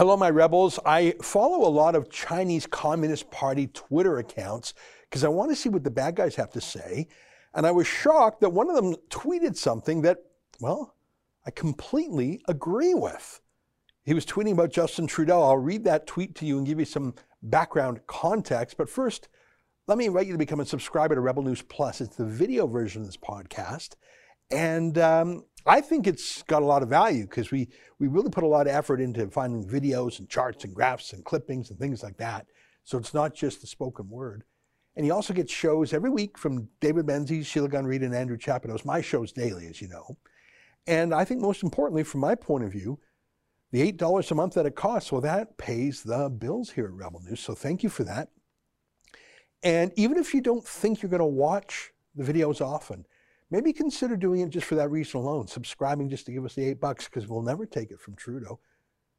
Hello, my rebels. I follow a lot of Chinese Communist Party Twitter accounts because I want to see what the bad guys have to say. And I was shocked that one of them tweeted something that, well, I completely agree with. He was tweeting about Justin Trudeau. I'll read that tweet to you and give you some background context. But first, let me invite you to become a subscriber to Rebel News Plus. It's the video version of this podcast. And um, I think it's got a lot of value because we, we really put a lot of effort into finding videos and charts and graphs and clippings and things like that. So it's not just the spoken word. And he also gets shows every week from David Menzies, Sheila Gunn Reid, and Andrew Chapados. My show's daily, as you know. And I think most importantly, from my point of view, the $8 a month that it costs, well, that pays the bills here at Rebel News. So thank you for that. And even if you don't think you're going to watch the videos often, maybe consider doing it just for that reason alone, subscribing just to give us the eight bucks because we'll never take it from Trudeau.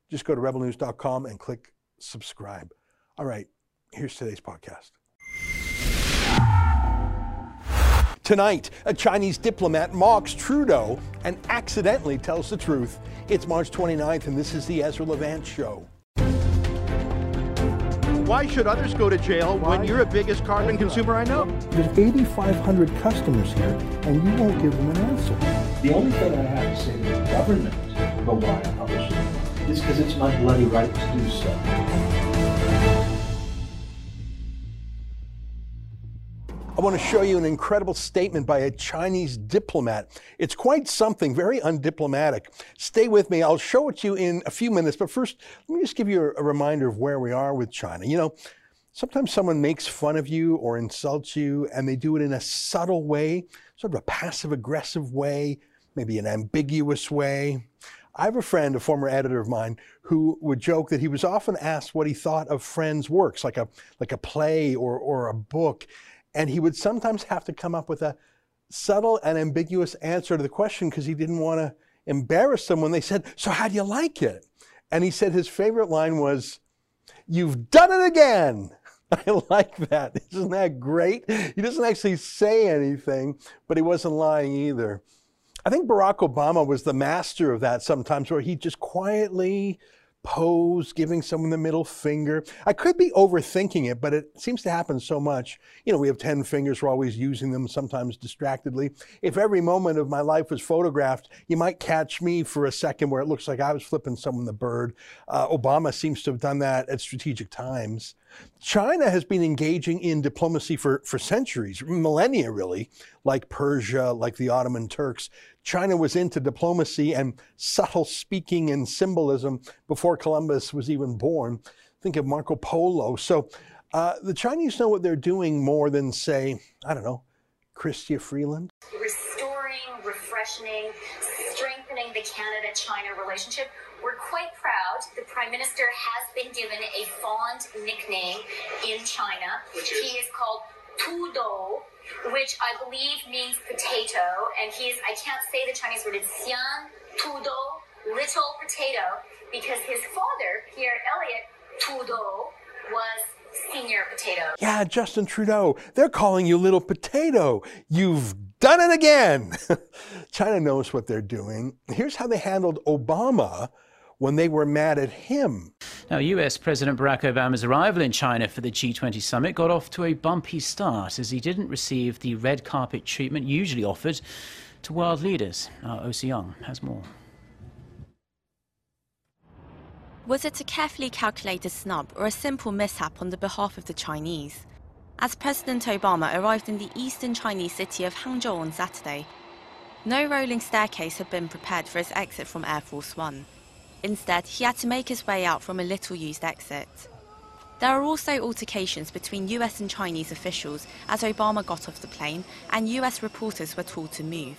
Just go to rebelnews.com and click subscribe. All right, here's today's podcast. Tonight, a Chinese diplomat mocks Trudeau and accidentally tells the truth. It's March 29th, and this is the Ezra Levant Show. Why should others go to jail Why? when you're the biggest carbon consumer I know? There's 8,500 customers here, and you won't give them an answer. The only thing I have to say to the government about why I publish it is because it's my bloody right to do so. I want to show you an incredible statement by a Chinese diplomat. It's quite something, very undiplomatic. Stay with me. I'll show it to you in a few minutes. But first, let me just give you a reminder of where we are with China. You know, sometimes someone makes fun of you or insults you, and they do it in a subtle way, sort of a passive aggressive way, maybe an ambiguous way. I have a friend, a former editor of mine, who would joke that he was often asked what he thought of friends' works, like a, like a play or, or a book. And he would sometimes have to come up with a subtle and ambiguous answer to the question because he didn't want to embarrass them when they said, So, how do you like it? And he said his favorite line was, You've done it again. I like that. Isn't that great? He doesn't actually say anything, but he wasn't lying either. I think Barack Obama was the master of that sometimes, where he just quietly pose, giving someone the middle finger. I could be overthinking it, but it seems to happen so much. You know, we have 10 fingers, we're always using them, sometimes distractedly. If every moment of my life was photographed, you might catch me for a second where it looks like I was flipping someone the bird. Uh, Obama seems to have done that at strategic times. China has been engaging in diplomacy for, for centuries, millennia really, like Persia, like the Ottoman Turks. China was into diplomacy and subtle speaking and symbolism before Columbus was even born. Think of Marco Polo. So uh, the Chinese know what they're doing more than, say, I don't know, Chrystia Freeland. Restoring, refreshing, the Canada China relationship. We're quite proud. The Prime Minister has been given a fond nickname in China. Which is? He is called Tudou, which I believe means potato, and he's, I can't say the Chinese word, it's Xian Tudo, little potato, because his father, Pierre Elliott Trudeau, was senior potato. Yeah, Justin Trudeau, they're calling you little potato. You've done it again. China knows what they're doing. Here's how they handled Obama when they were mad at him. Now, US President Barack Obama's arrival in China for the G20 summit got off to a bumpy start as he didn't receive the red carpet treatment usually offered to world leaders. Our OC Young has more. Was it a carefully calculated snub or a simple mishap on the behalf of the Chinese? As President Obama arrived in the eastern Chinese city of Hangzhou on Saturday, no rolling staircase had been prepared for his exit from Air Force One. Instead, he had to make his way out from a little used exit. There are also altercations between US and Chinese officials as Obama got off the plane and US reporters were told to move.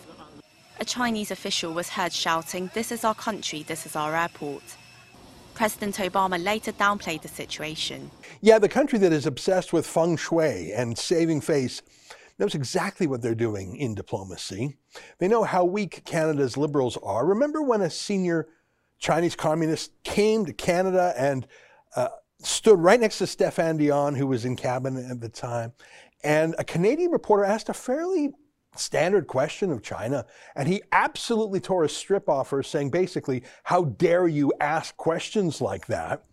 A Chinese official was heard shouting, This is our country, this is our airport. President Obama later downplayed the situation. Yeah, the country that is obsessed with feng shui and saving face knows exactly what they're doing in diplomacy. They know how weak Canada's liberals are. Remember when a senior Chinese communist came to Canada and uh, stood right next to Stéphane Dion, who was in cabinet at the time. And a Canadian reporter asked a fairly standard question of China. And he absolutely tore a strip off her, saying basically, How dare you ask questions like that?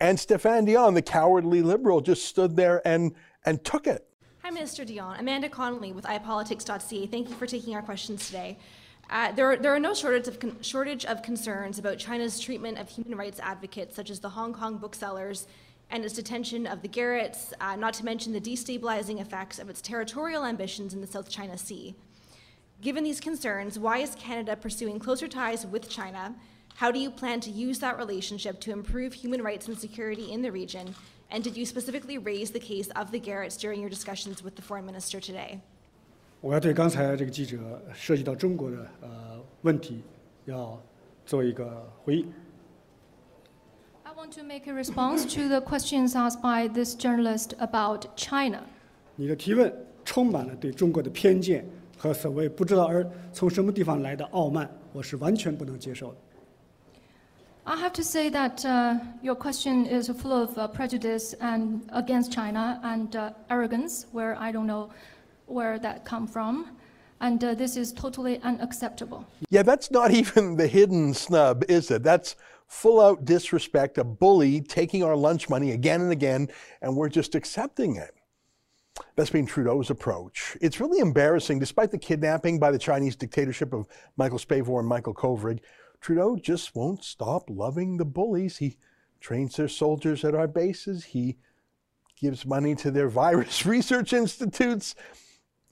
And Stéphane Dion, the cowardly liberal, just stood there and, and took it. Hi, Minister Dion. Amanda Connolly with iPolitics.ca. Thank you for taking our questions today. Uh, there, are, there are no shortage of, con- shortage of concerns about China's treatment of human rights advocates, such as the Hong Kong booksellers, and its detention of the Garratts, uh, not to mention the destabilizing effects of its territorial ambitions in the South China Sea. Given these concerns, why is Canada pursuing closer ties with China? How do you plan to use that relationship to improve human rights and security in the region? And did you specifically raise the case of the Garratts during your discussions with the foreign minister today? 我要对刚才这个记者涉及到中国的呃问题，要做一个回应。I want to make a response to the questions asked by this journalist about China. 你的提问充满了对中国的偏见和所谓不知道而从什么地方来的傲慢，我是完全不能接受的。I have to say that uh, your question is full of uh, prejudice and against China and uh, arrogance, where I don't know where that come from, and uh, this is totally unacceptable. Yeah, that's not even the hidden snub, is it? That's full out disrespect, a bully taking our lunch money again and again, and we're just accepting it. That's been Trudeau's approach. It's really embarrassing, despite the kidnapping by the Chinese dictatorship of Michael Spavor and Michael Kovrig. Trudeau just won't stop loving the bullies. He trains their soldiers at our bases. He gives money to their virus research institutes.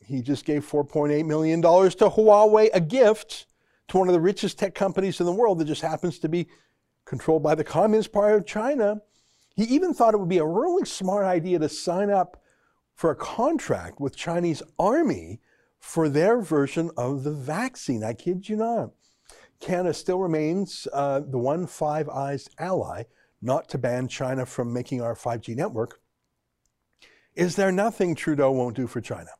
He just gave $4.8 million to Huawei, a gift to one of the richest tech companies in the world that just happens to be controlled by the Communist Party of China. He even thought it would be a really smart idea to sign up for a contract with Chinese army for their version of the vaccine. I kid you not. Canada still remains uh, the one Five Eyes ally, not to ban China from making our 5G network. Is there nothing Trudeau won't do for China?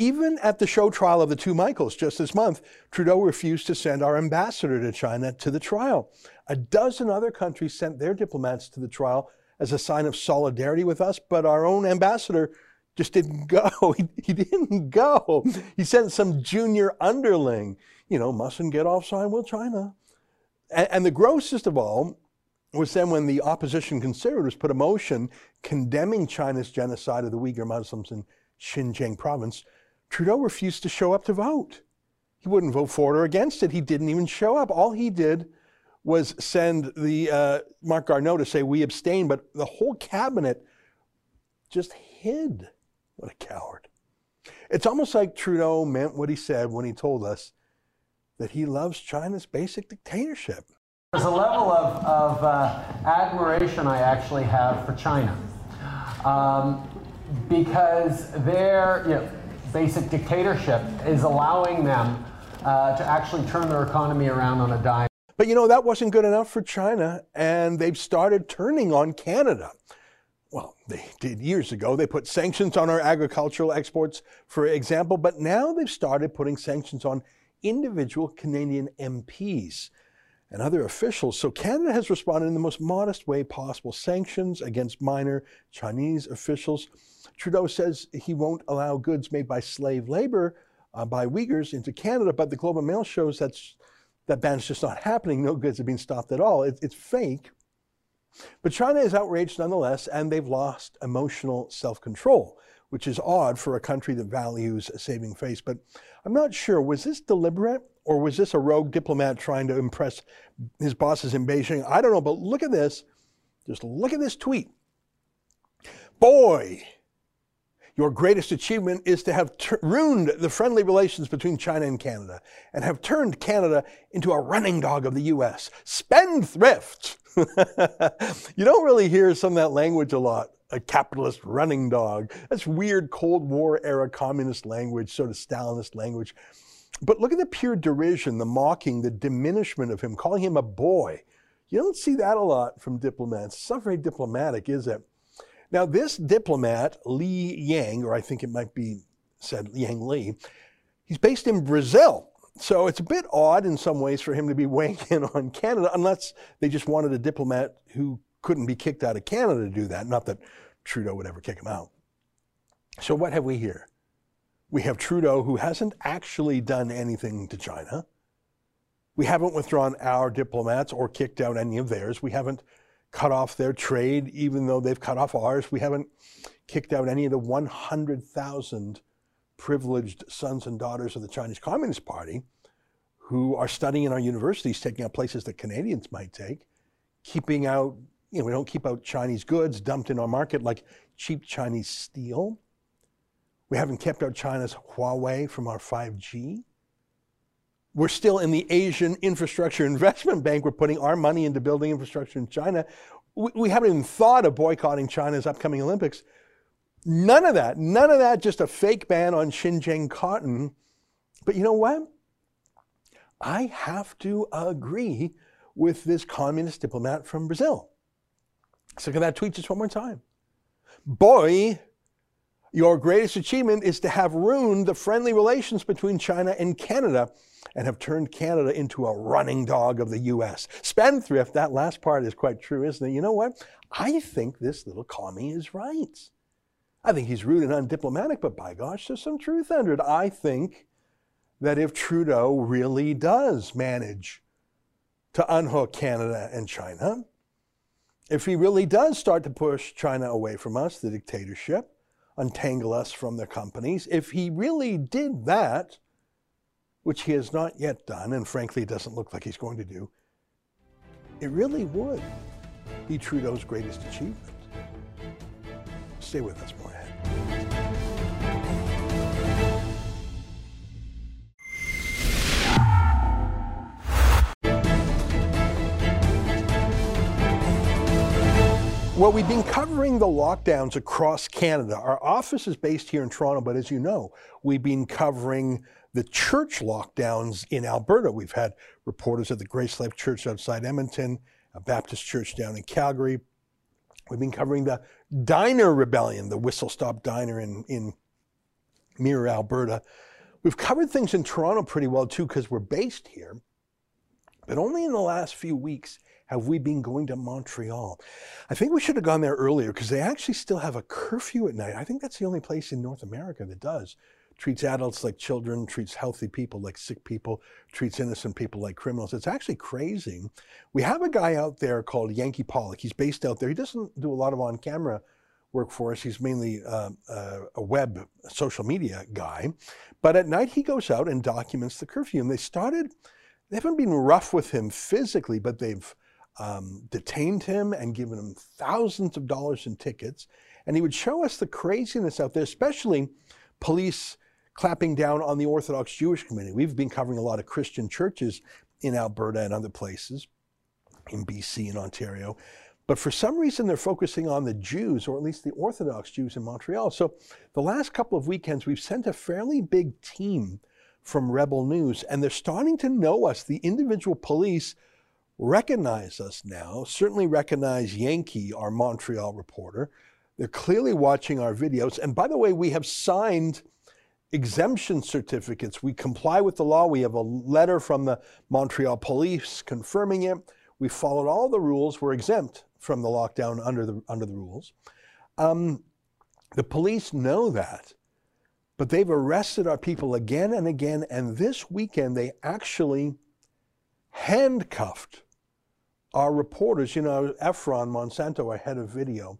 Even at the show trial of the two Michaels just this month, Trudeau refused to send our ambassador to China to the trial. A dozen other countries sent their diplomats to the trial as a sign of solidarity with us, but our own ambassador just didn't go. He, he didn't go. He sent some junior underling, you know, mustn't get off side with China. And, and the grossest of all was then when the opposition conservatives put a motion condemning China's genocide of the Uyghur Muslims in Xinjiang province. Trudeau refused to show up to vote. He wouldn't vote for it or against it. He didn't even show up. All he did was send the uh, Marc Garneau to say we abstain, but the whole cabinet just hid. What a coward. It's almost like Trudeau meant what he said when he told us that he loves China's basic dictatorship. There's a level of, of uh, admiration I actually have for China. Um, because their you know, basic dictatorship is allowing them uh, to actually turn their economy around on a dime. But you know, that wasn't good enough for China, and they've started turning on Canada. Well, they did years ago. They put sanctions on our agricultural exports, for example, but now they've started putting sanctions on individual Canadian MPs and other officials. So Canada has responded in the most modest way possible sanctions against minor Chinese officials. Trudeau says he won't allow goods made by slave labor uh, by Uyghurs into Canada, but the Globe and Mail shows that's, that ban's just not happening. No goods have been stopped at all. It, it's fake. But China is outraged nonetheless, and they've lost emotional self control, which is odd for a country that values saving face. But I'm not sure. Was this deliberate, or was this a rogue diplomat trying to impress his bosses in Beijing? I don't know, but look at this. Just look at this tweet. Boy, your greatest achievement is to have ruined the friendly relations between China and Canada and have turned Canada into a running dog of the U.S. Spendthrift. you don't really hear some of that language a lot. A capitalist running dog. That's weird Cold War era communist language, sort of Stalinist language. But look at the pure derision, the mocking, the diminishment of him, calling him a boy. You don't see that a lot from diplomats. It's not very diplomatic, is it? Now, this diplomat, Li Yang, or I think it might be said Yang Li, he's based in Brazil. So it's a bit odd in some ways for him to be weighing in on Canada, unless they just wanted a diplomat who couldn't be kicked out of Canada to do that. Not that Trudeau would ever kick him out. So what have we here? We have Trudeau, who hasn't actually done anything to China. We haven't withdrawn our diplomats or kicked out any of theirs. We haven't cut off their trade, even though they've cut off ours. We haven't kicked out any of the 100,000 privileged sons and daughters of the Chinese Communist Party who are studying in our universities, taking out places that Canadians might take, keeping out, you know, we don't keep out Chinese goods dumped in our market like cheap Chinese steel. We haven't kept out China's Huawei from our 5G. We're still in the Asian Infrastructure Investment Bank. We're putting our money into building infrastructure in China. We, we haven't even thought of boycotting China's upcoming Olympics. None of that, none of that, just a fake ban on Xinjiang cotton. But you know what? I have to agree with this communist diplomat from Brazil. Let's look at that tweet just one more time. Boy, your greatest achievement is to have ruined the friendly relations between China and Canada and have turned Canada into a running dog of the US. Spendthrift, that last part is quite true, isn't it? You know what? I think this little commie is right. I think he's rude and undiplomatic, but by gosh, there's some truth under it. I think that if Trudeau really does manage to unhook Canada and China, if he really does start to push China away from us, the dictatorship, untangle us from their companies, if he really did that, which he has not yet done, and frankly, doesn't look like he's going to do, it really would be Trudeau's greatest achievement. Stay with us more Well, we've been covering the lockdowns across Canada. Our office is based here in Toronto, but as you know, we've been covering the church lockdowns in Alberta. We've had reporters at the Grace Life Church outside Edmonton, a Baptist church down in Calgary. We've been covering the diner rebellion, the whistle stop diner in, in Mirror, Alberta. We've covered things in Toronto pretty well too because we're based here. But only in the last few weeks have we been going to Montreal. I think we should have gone there earlier because they actually still have a curfew at night. I think that's the only place in North America that does treats adults like children, treats healthy people like sick people, treats innocent people like criminals. It's actually crazy. We have a guy out there called Yankee Pollock. He's based out there. He doesn't do a lot of on camera work for us. He's mainly uh, uh, a web social media guy. But at night, he goes out and documents the curfew. And they started, they haven't been rough with him physically, but they've um, detained him and given him thousands of dollars in tickets. And he would show us the craziness out there, especially police clapping down on the Orthodox Jewish community. We've been covering a lot of Christian churches in Alberta and other places, in BC and Ontario. But for some reason, they're focusing on the Jews, or at least the Orthodox Jews in Montreal. So the last couple of weekends, we've sent a fairly big team from Rebel News, and they're starting to know us. The individual police recognize us now, certainly recognize Yankee, our Montreal reporter. They're clearly watching our videos. And by the way, we have signed exemption certificates. We comply with the law. We have a letter from the Montreal police confirming it. We followed all the rules. We're exempt from the lockdown under the, under the rules. Um, the police know that, but they've arrested our people again and again. And this weekend, they actually handcuffed our reporters. You know, Efron Monsanto, our head of video,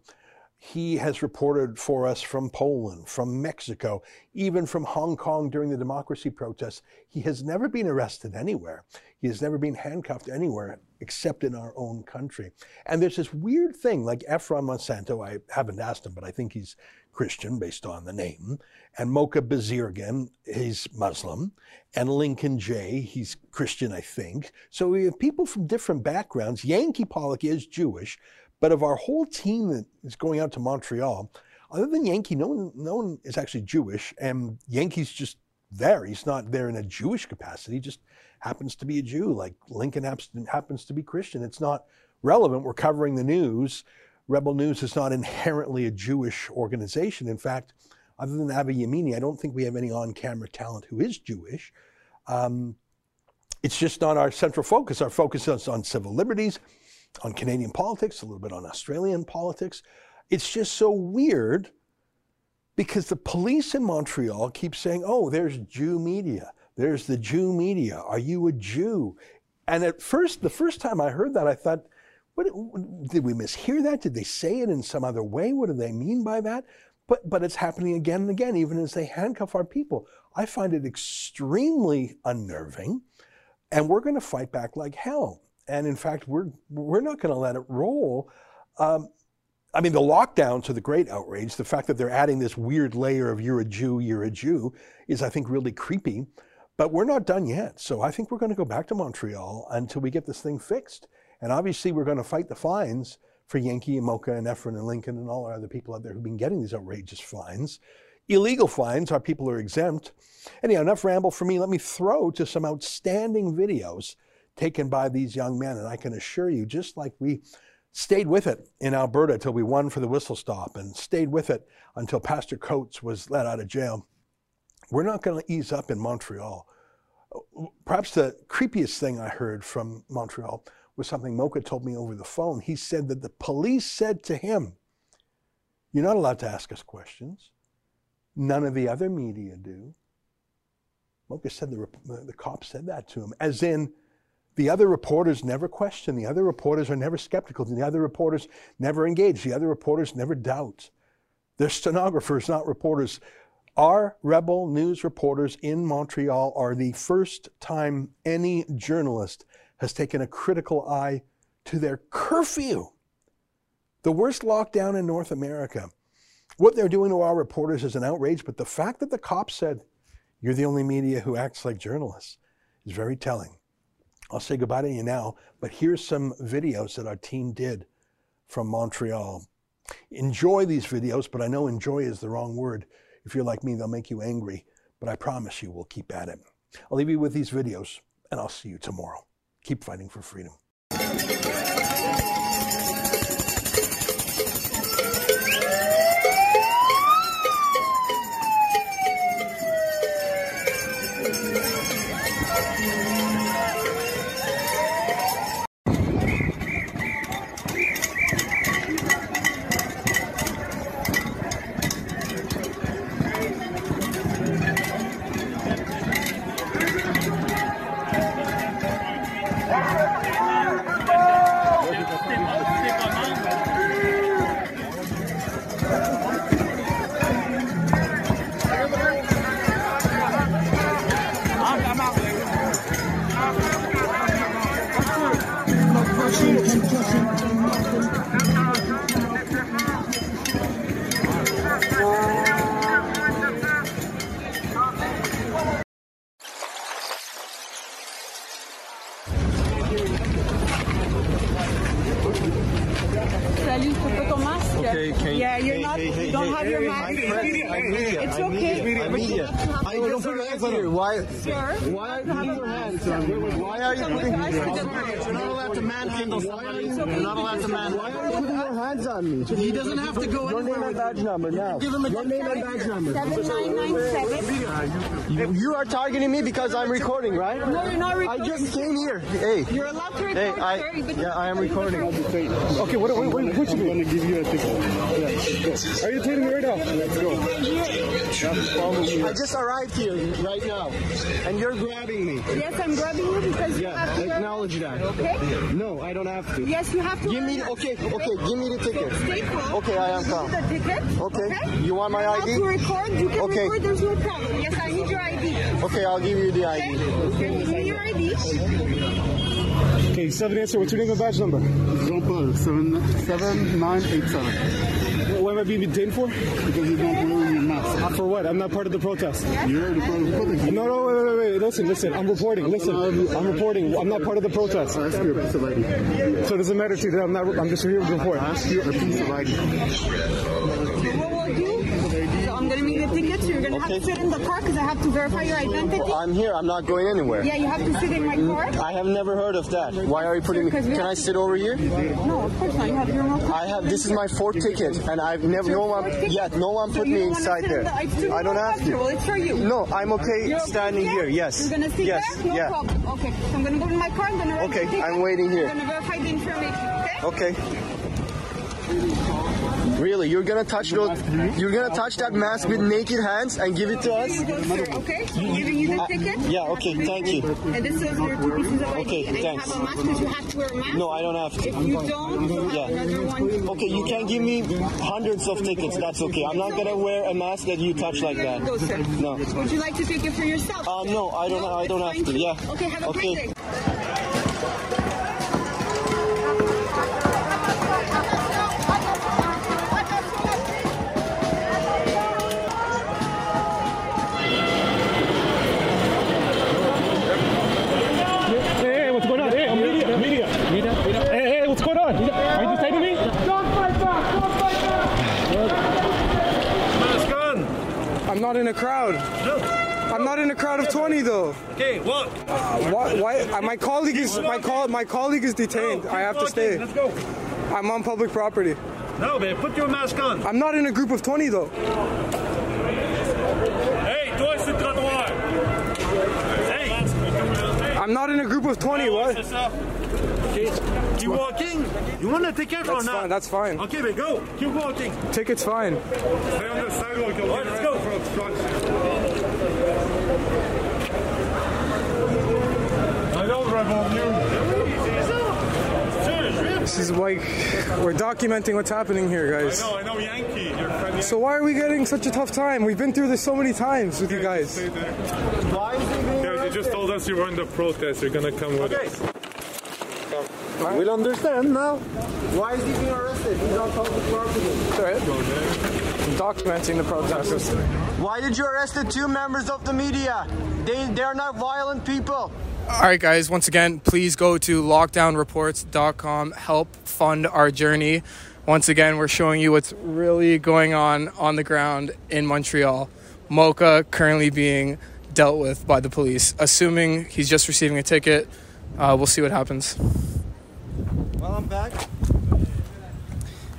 he has reported for us from Poland, from Mexico, even from Hong Kong during the democracy protests. He has never been arrested anywhere. He has never been handcuffed anywhere except in our own country. And there's this weird thing like Efron Monsanto, I haven't asked him, but I think he's Christian based on the name. And Mocha Bezirgan, he's Muslim. And Lincoln Jay, he's Christian, I think. So we have people from different backgrounds. Yankee Pollock is Jewish. But of our whole team that is going out to Montreal, other than Yankee, no one, no one is actually Jewish. And Yankee's just there. He's not there in a Jewish capacity, he just happens to be a Jew, like Lincoln happens to be Christian. It's not relevant. We're covering the news. Rebel News is not inherently a Jewish organization. In fact, other than Avi Yamini, I don't think we have any on camera talent who is Jewish. Um, it's just not our central focus. Our focus is on civil liberties, on Canadian politics, a little bit on Australian politics. It's just so weird because the police in Montreal keep saying, oh, there's Jew media. There's the Jew media. Are you a Jew? And at first, the first time I heard that, I thought, what, did we mishear that? Did they say it in some other way? What do they mean by that? But, but it's happening again and again, even as they handcuff our people. I find it extremely unnerving, and we're going to fight back like hell. And in fact, we're, we're not going to let it roll. Um, I mean, the lockdowns are the great outrage. The fact that they're adding this weird layer of you're a Jew, you're a Jew is, I think, really creepy. But we're not done yet. So I think we're going to go back to Montreal until we get this thing fixed. And obviously, we're going to fight the fines for Yankee and Mocha and Efron and Lincoln and all our other people out there who've been getting these outrageous fines. Illegal fines, our people are exempt. Anyhow, enough ramble for me. Let me throw to some outstanding videos taken by these young men. And I can assure you, just like we stayed with it in Alberta till we won for the whistle stop and stayed with it until Pastor Coates was let out of jail. We're not going to ease up in Montreal. Perhaps the creepiest thing I heard from Montreal was something Mocha told me over the phone. He said that the police said to him, You're not allowed to ask us questions. None of the other media do. Mocha said the, uh, the cop said that to him, as in, the other reporters never question. The other reporters are never skeptical. The other reporters never engage. The other reporters never doubt. They're stenographers, not reporters. Our rebel news reporters in Montreal are the first time any journalist has taken a critical eye to their curfew. The worst lockdown in North America. What they're doing to our reporters is an outrage, but the fact that the cops said, You're the only media who acts like journalists, is very telling. I'll say goodbye to you now, but here's some videos that our team did from Montreal. Enjoy these videos, but I know enjoy is the wrong word. If you're like me, they'll make you angry, but I promise you we'll keep at it. I'll leave you with these videos, and I'll see you tomorrow. Keep fighting for freedom. Have to go Your name anywhere and with badge number now. Give him a Your name and badge number. 7997. You, you are targeting me because I'm recording, right? No, you're not recording. I just came here. Hey. You're allowed to record, Hey, I, sir, but yeah, I am you- recording. Okay, what, what, what, what you mean? I'm going to give you a ticket. Yeah. Are you taking me right now? Let's go. I just arrived here right now, and you're grabbing me. Yes, I'm grabbing you because you Yeah, have to wear- acknowledge that. Okay? No, I don't have to. Yes, you have to Give me, wear- okay, okay, give me the ticket. Stay calm. Okay, I am Give me calm. the ticket. Okay, you want my You're ID? to record. You can Okay. record. There's no problem. Yes, I need your ID. Okay, I'll give you the Okay? ID. Give me your ID. Okay, seven answer. What's your name and badge number? Jean Paul, seven seven nine eight seven. What am I being detained for? Because you don't wear your mask. Uh, for what? I'm not part of the protest. You're the part of the protest. No, no, wait, wait, wait. Listen, listen. I'm reporting. Listen, I'm reporting. I'm not part of the protest. I ask you a piece of ID. So it doesn't matter to you that I'm not. I'm just here to report. I ask you a piece of ID. To sit in the car because I have to verify your identity. I'm here. I'm not going anywhere. Yeah, you have to sit in my car. I have never heard of that. Why are you putting me? Can I sit over here? No, of course not. You have your own car. I have. This is my fourth ticket, and I've never. No one. Yeah, no one put you me inside there. in the- I don't have to. It's for you. No, I'm okay You're standing there? here. Yes. You're gonna sit yes. there? No yeah. problem. Okay. So I'm gonna go to my car. I'm gonna Okay. I'm waiting here. I'm gonna verify the information. Okay. Okay. Really, you're gonna touch those? You're gonna touch that mask with naked hands and give it to us? Okay, I'm giving you the ticket. Yeah. Okay. Thank you. And this is your two pieces of. Okay, thanks. you have a mask because you have to wear a mask. No, I don't have to. If you don't, have Yeah. another one. Okay, you can give me hundreds of tickets. That's okay. I'm not gonna wear a mask that you touch like that. No. Would you like to take it for yourself? Uh, no, I don't. I don't have to. Yeah. Okay, have a Okay. Not in a crowd. I'm not in a crowd of 20 though. Okay, walk. Why? why uh, my colleague is my call. My colleague is detained. I have to stay. Let's go. I'm on public property. No, man, put your mask on. I'm not in a group of 20 though. Hey, toi sur le trottoir. Hey. I'm not in a group of 20. What? C'est ça. Okay. Keep walking. You want a ticket or That's not? fine. That's fine. Okay, but go. Keep walking. Ticket's fine. Stay on the sidewalk. You'll get let's go. For obstruction. I don't revolve This is like we're documenting what's happening here, I guys. know, I know, Yankee. You're. So why are we getting such a tough time? We've been through this so many times with you guys. Guys, you just told us you were in the protest. You're gonna come with us. Come. We'll understand now. Why is he being arrested? He's on public property. I'm documenting the protesters. Why did you arrest the two members of the media? They they are not violent people. All right, guys, once again, please go to lockdownreports.com. Help fund our journey. Once again, we're showing you what's really going on on the ground in Montreal. Mocha currently being dealt with by the police. Assuming he's just receiving a ticket, uh, we'll see what happens. Well, I'm back.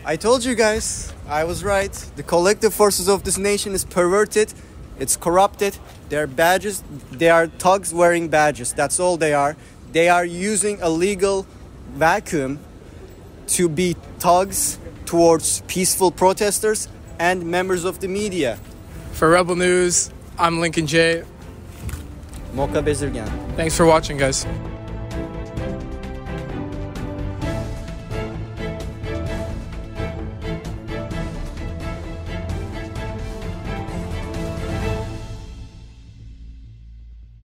I told you guys, I was right. The collective forces of this nation is perverted, it's corrupted. They're badges, they are thugs wearing badges. That's all they are. They are using a legal vacuum to be thugs towards peaceful protesters and members of the media. For Rebel News, I'm Lincoln Jay Mocha Bezirgan. Thanks for watching, guys.